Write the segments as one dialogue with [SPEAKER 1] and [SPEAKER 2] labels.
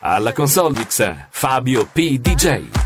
[SPEAKER 1] Alla console mix Fabio P. DJ.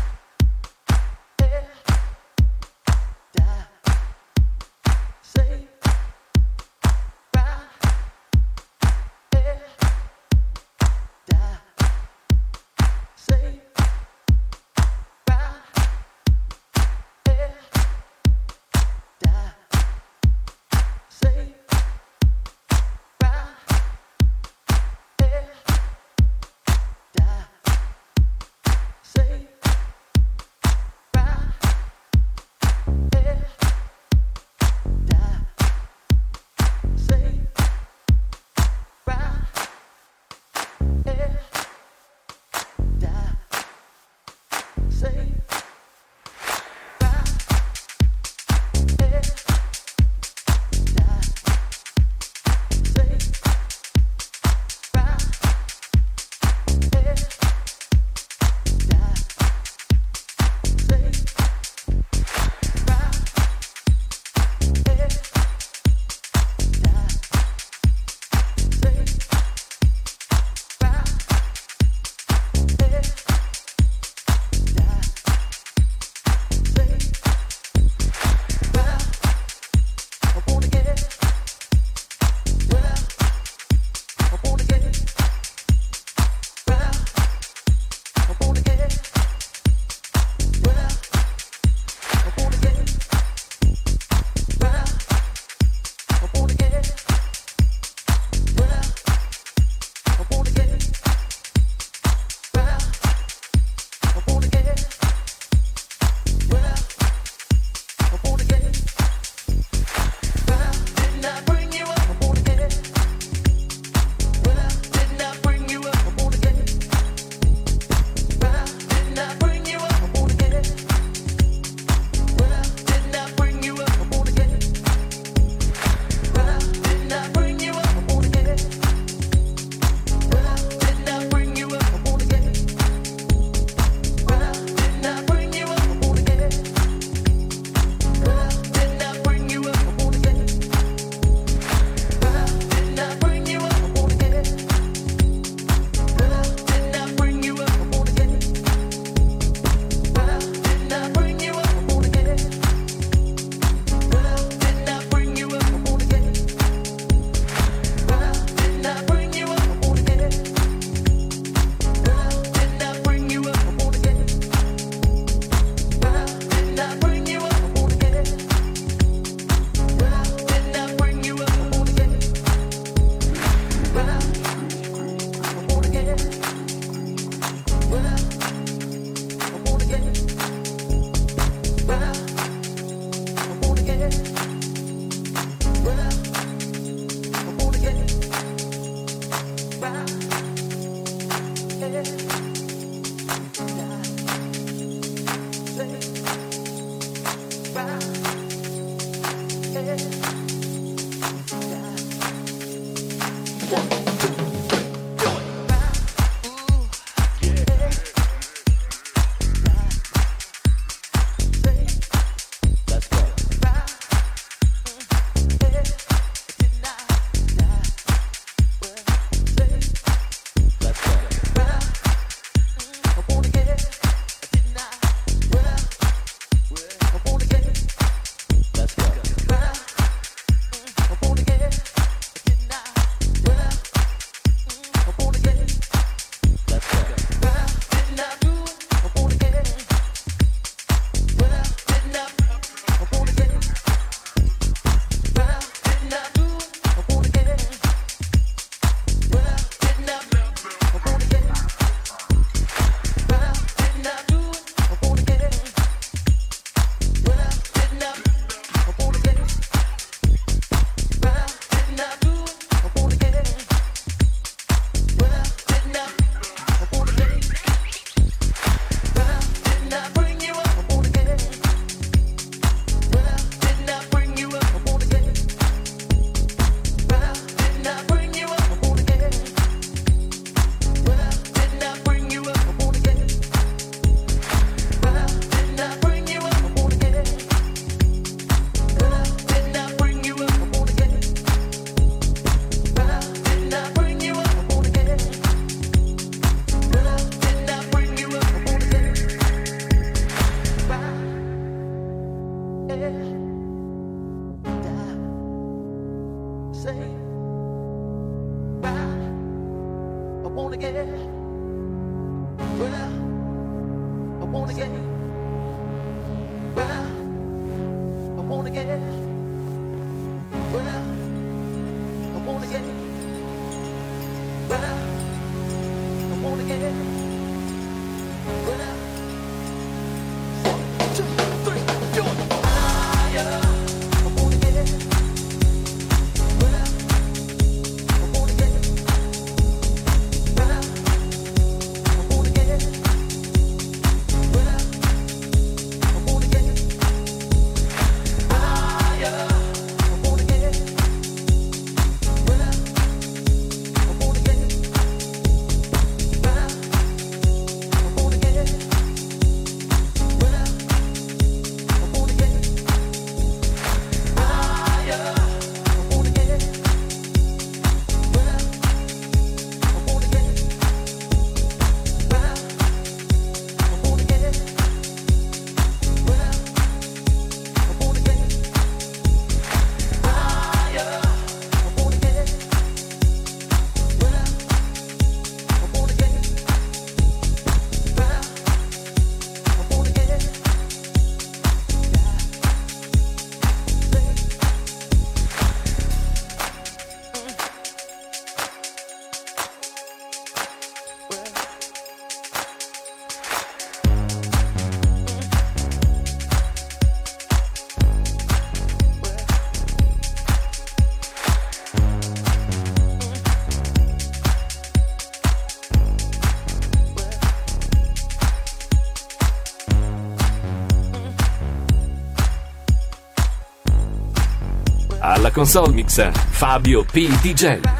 [SPEAKER 1] Console mix Fabio P. DJ.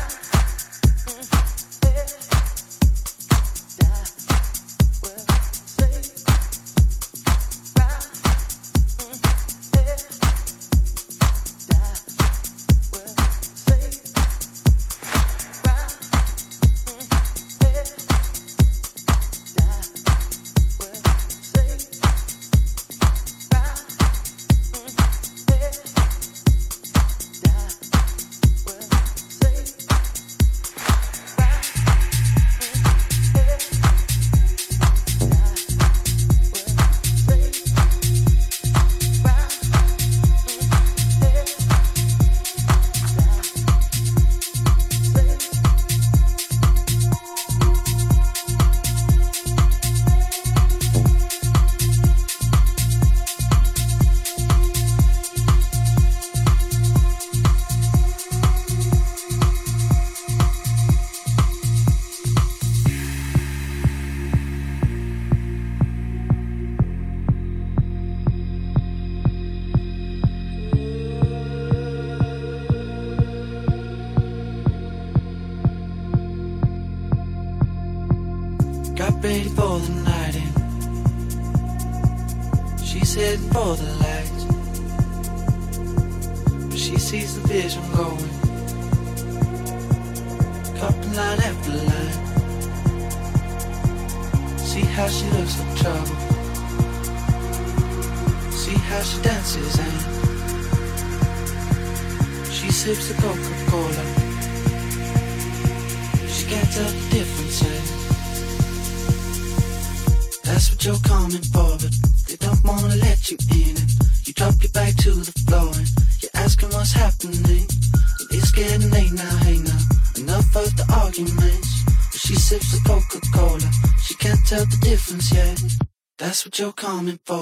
[SPEAKER 2] Coming for,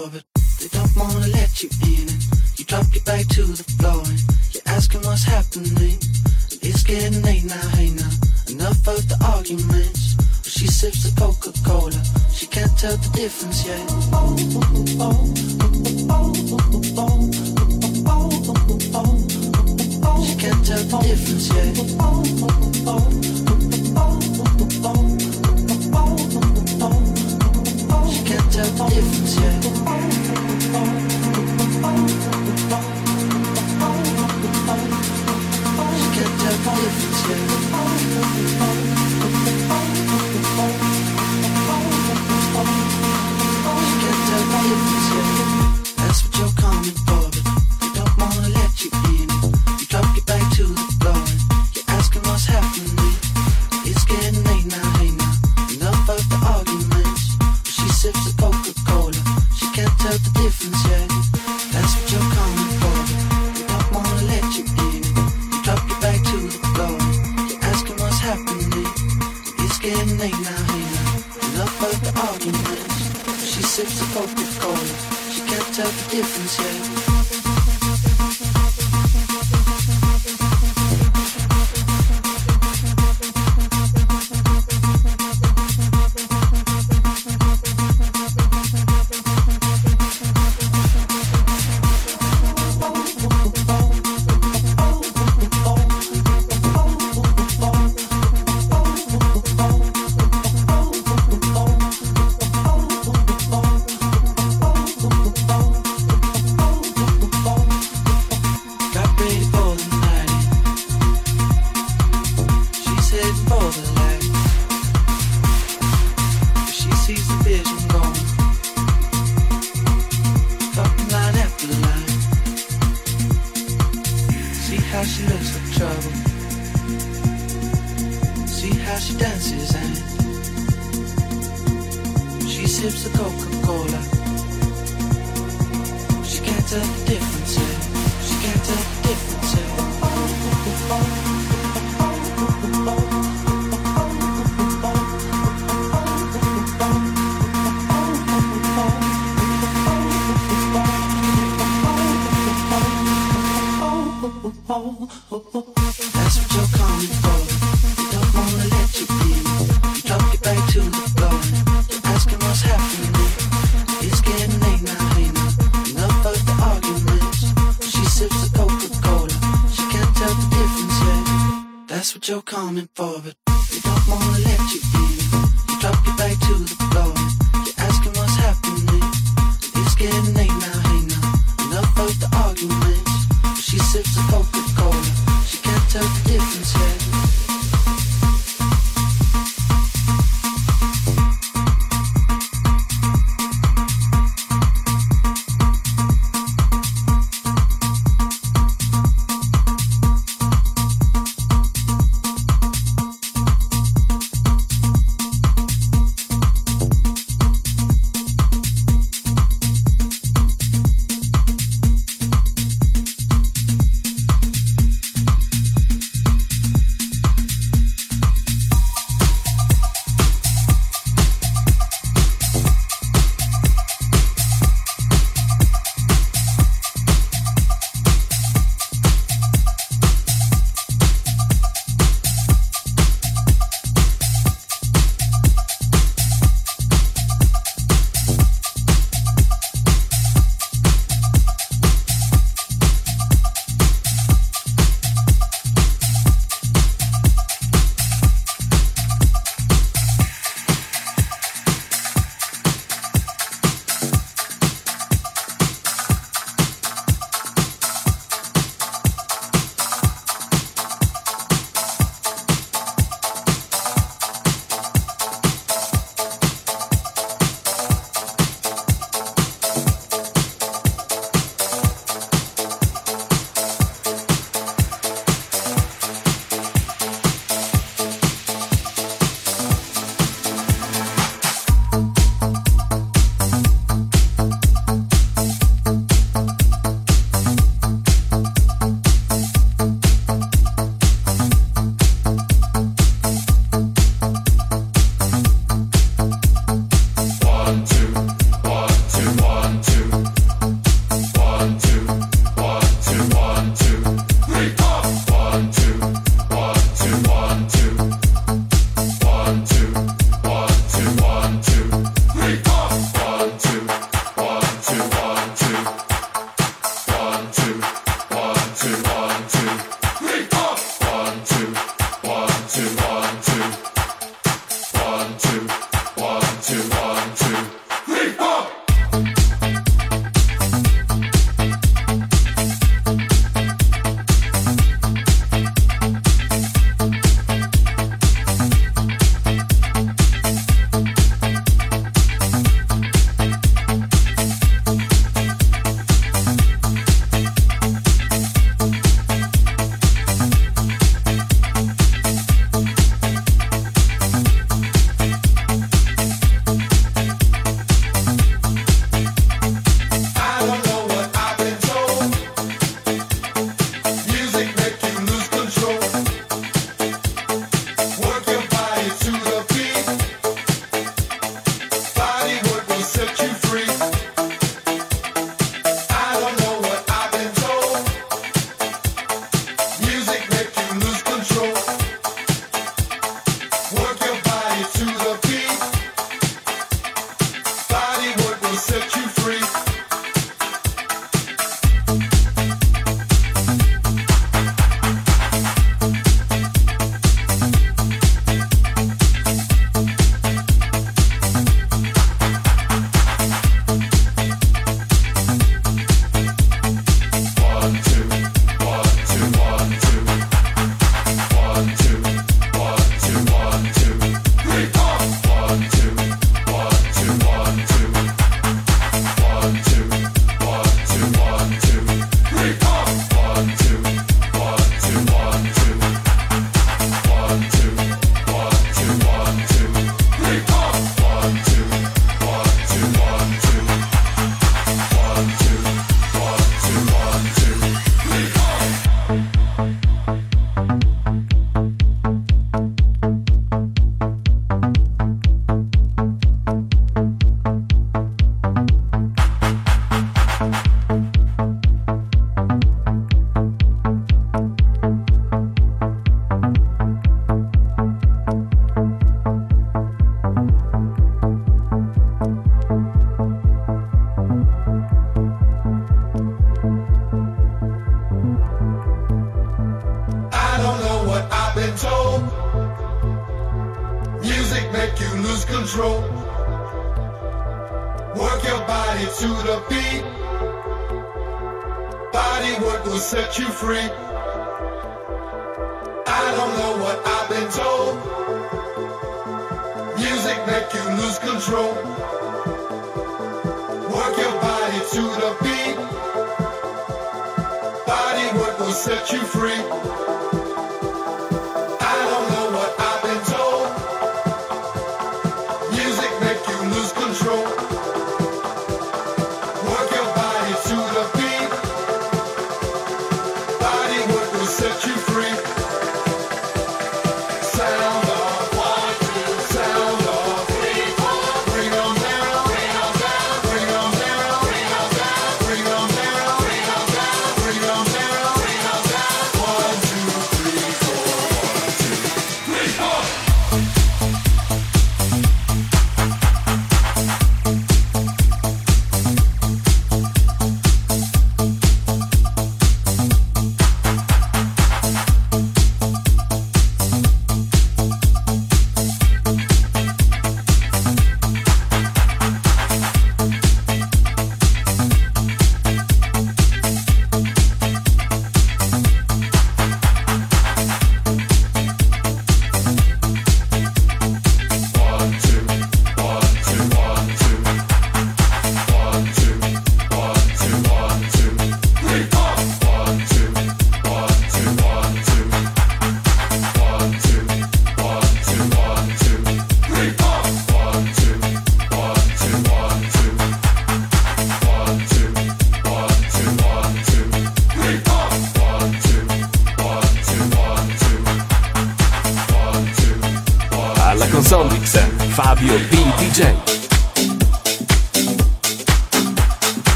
[SPEAKER 3] set you free.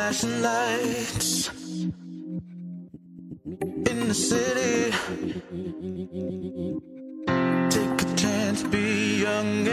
[SPEAKER 4] Flashing lights in the city. Take a chance, be young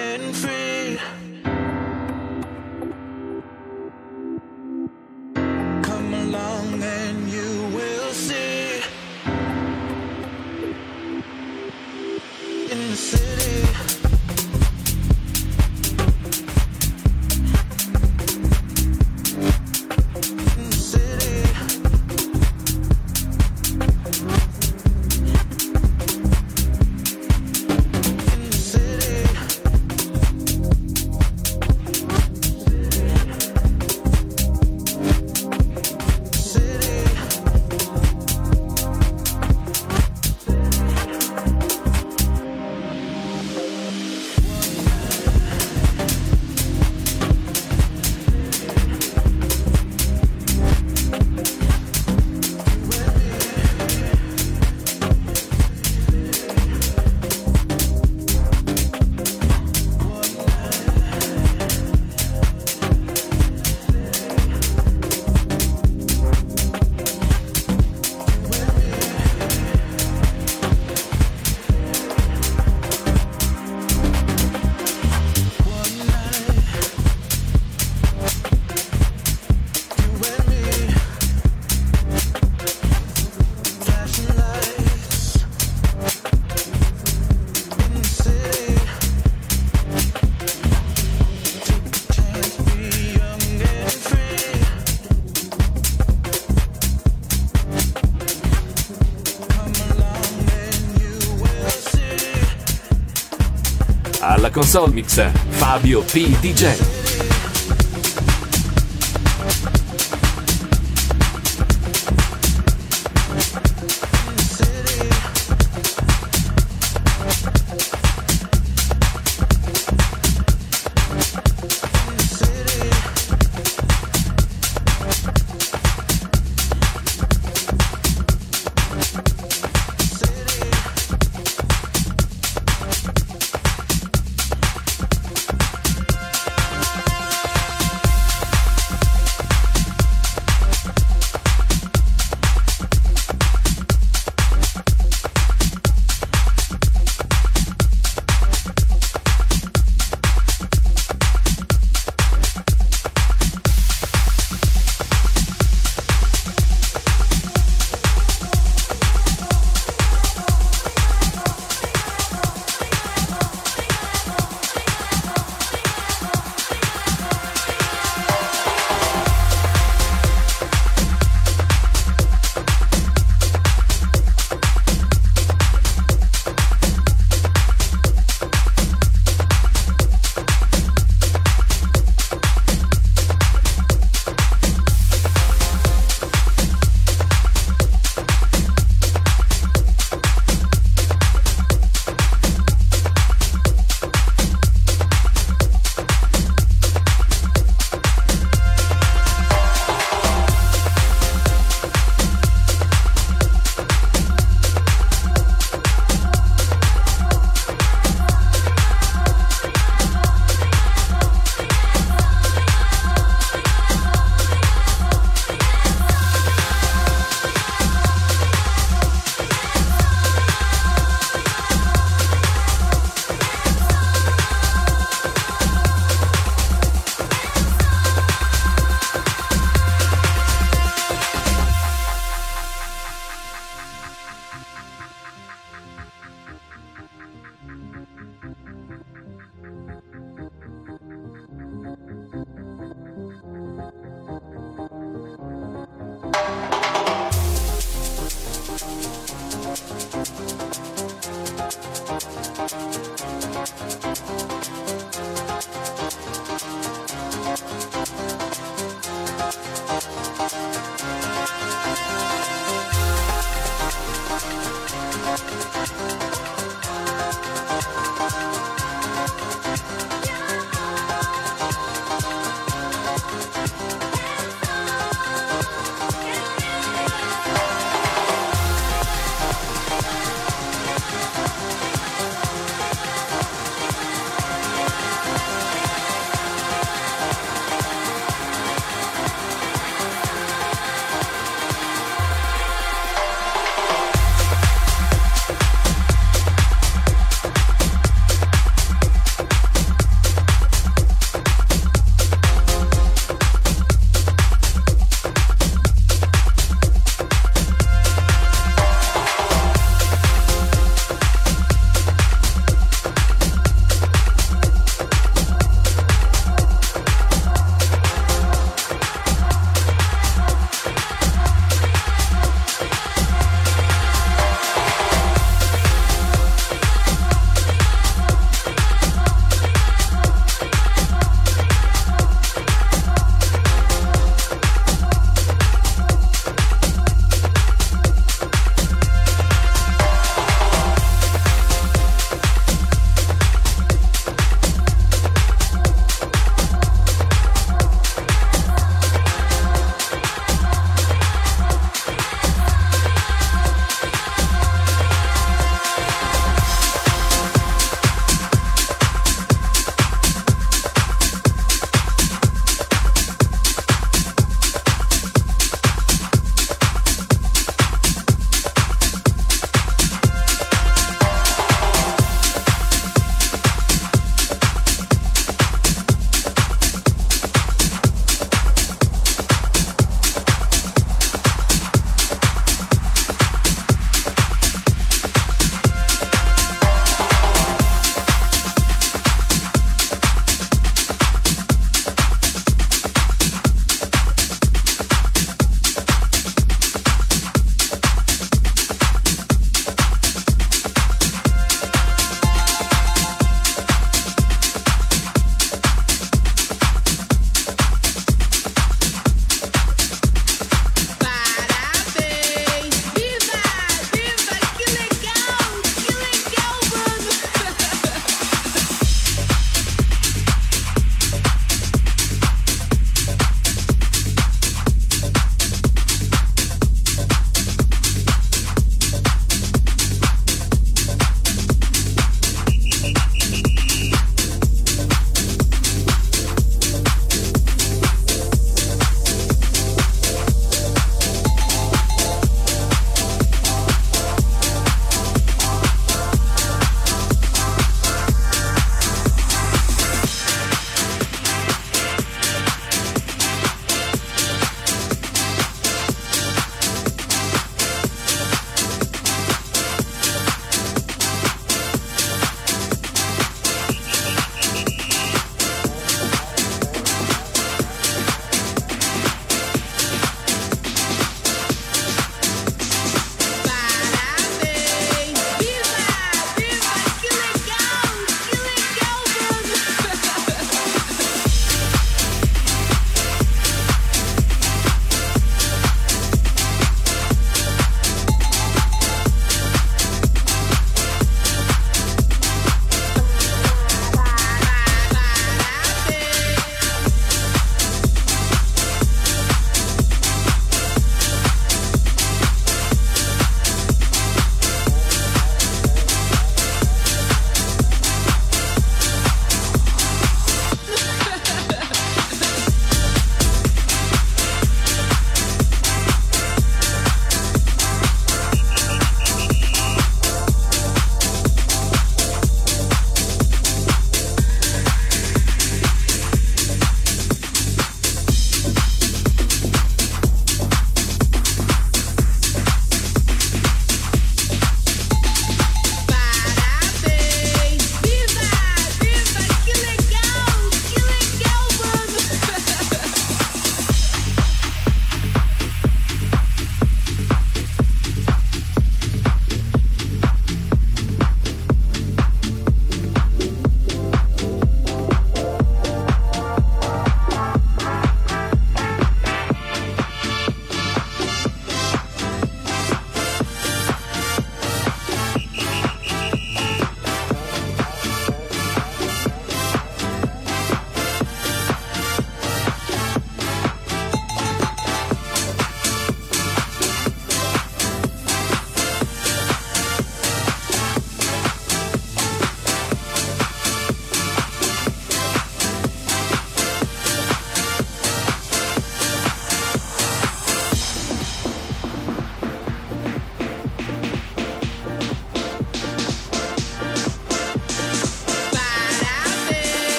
[SPEAKER 2] console mix Fabio P. DJ.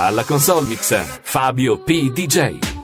[SPEAKER 5] Alla console mix Fabio P. DJ.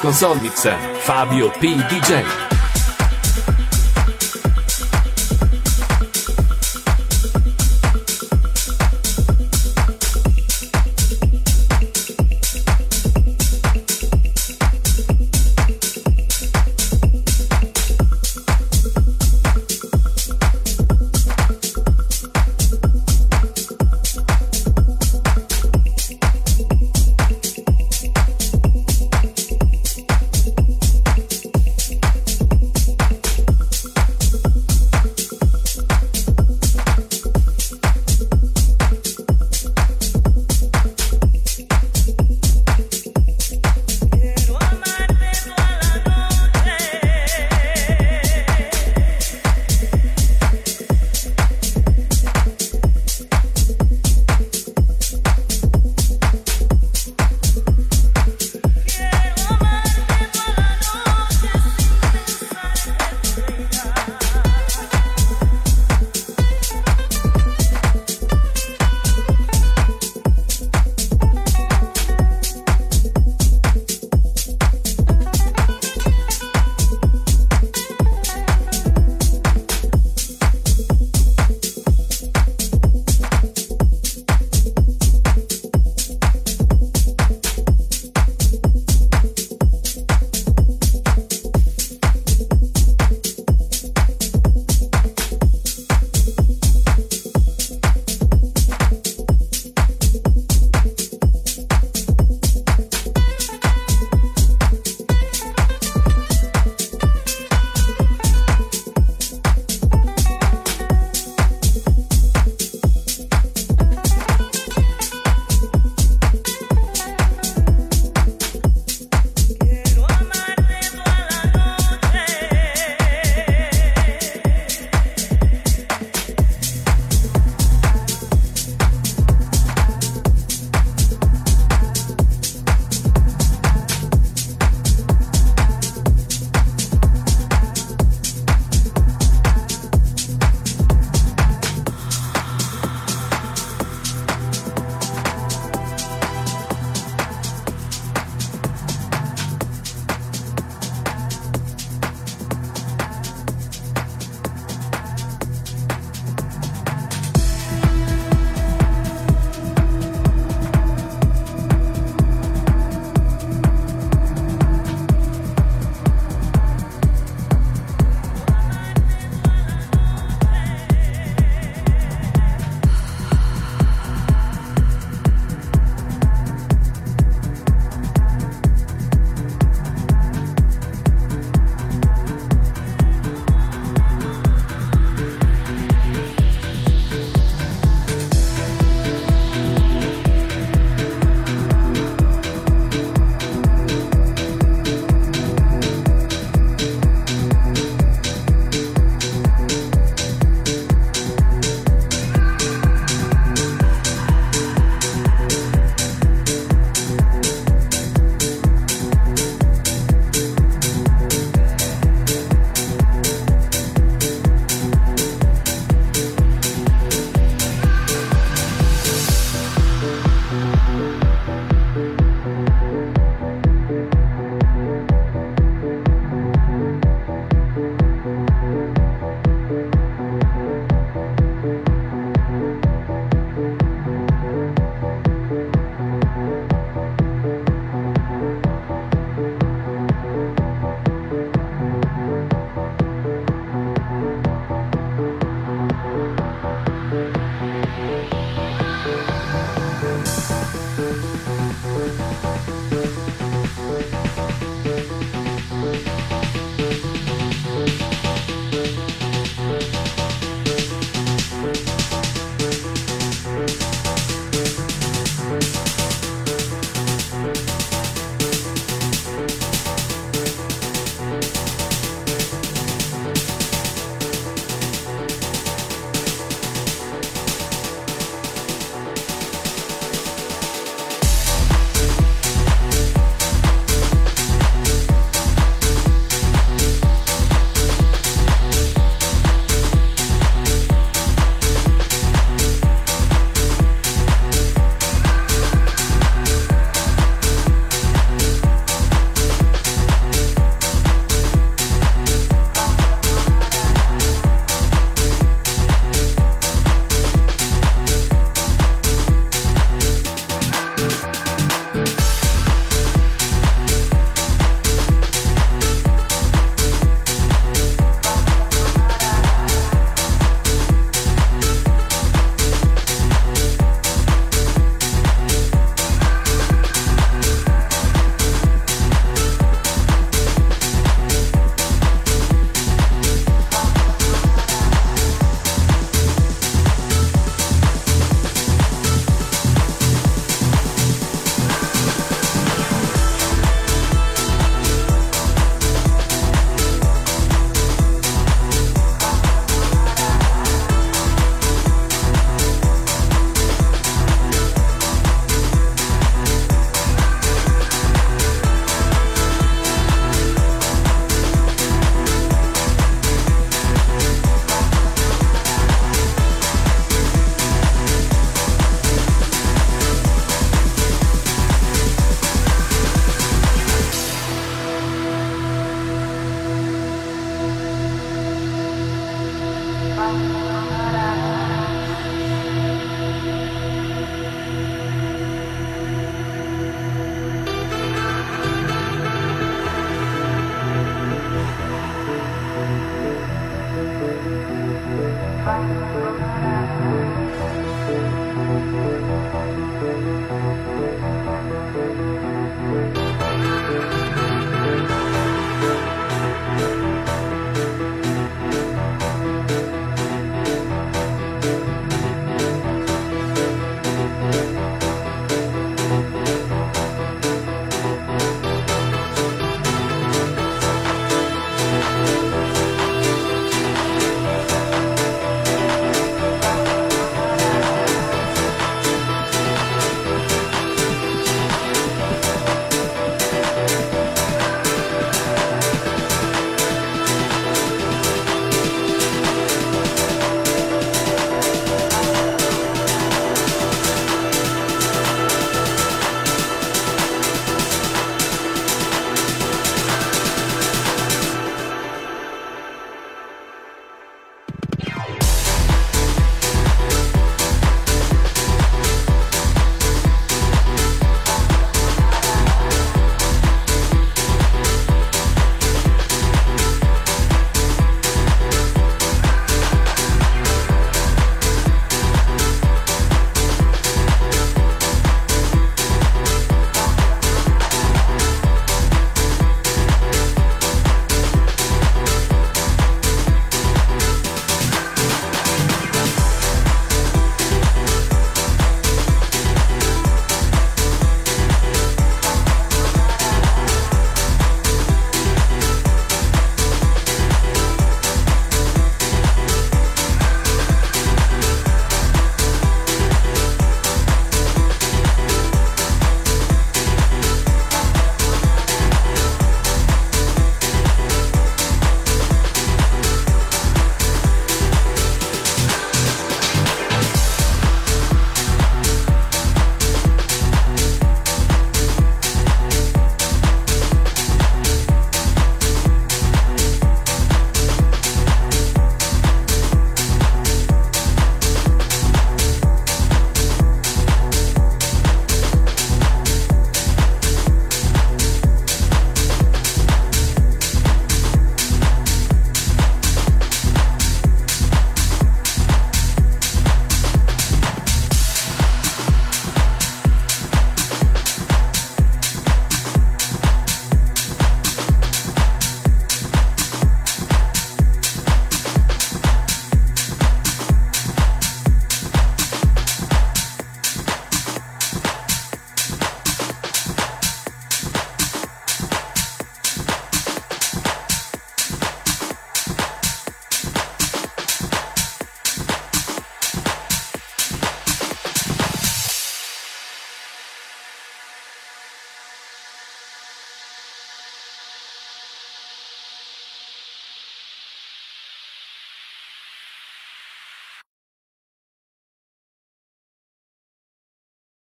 [SPEAKER 1] Console mix Fabio P. DJ.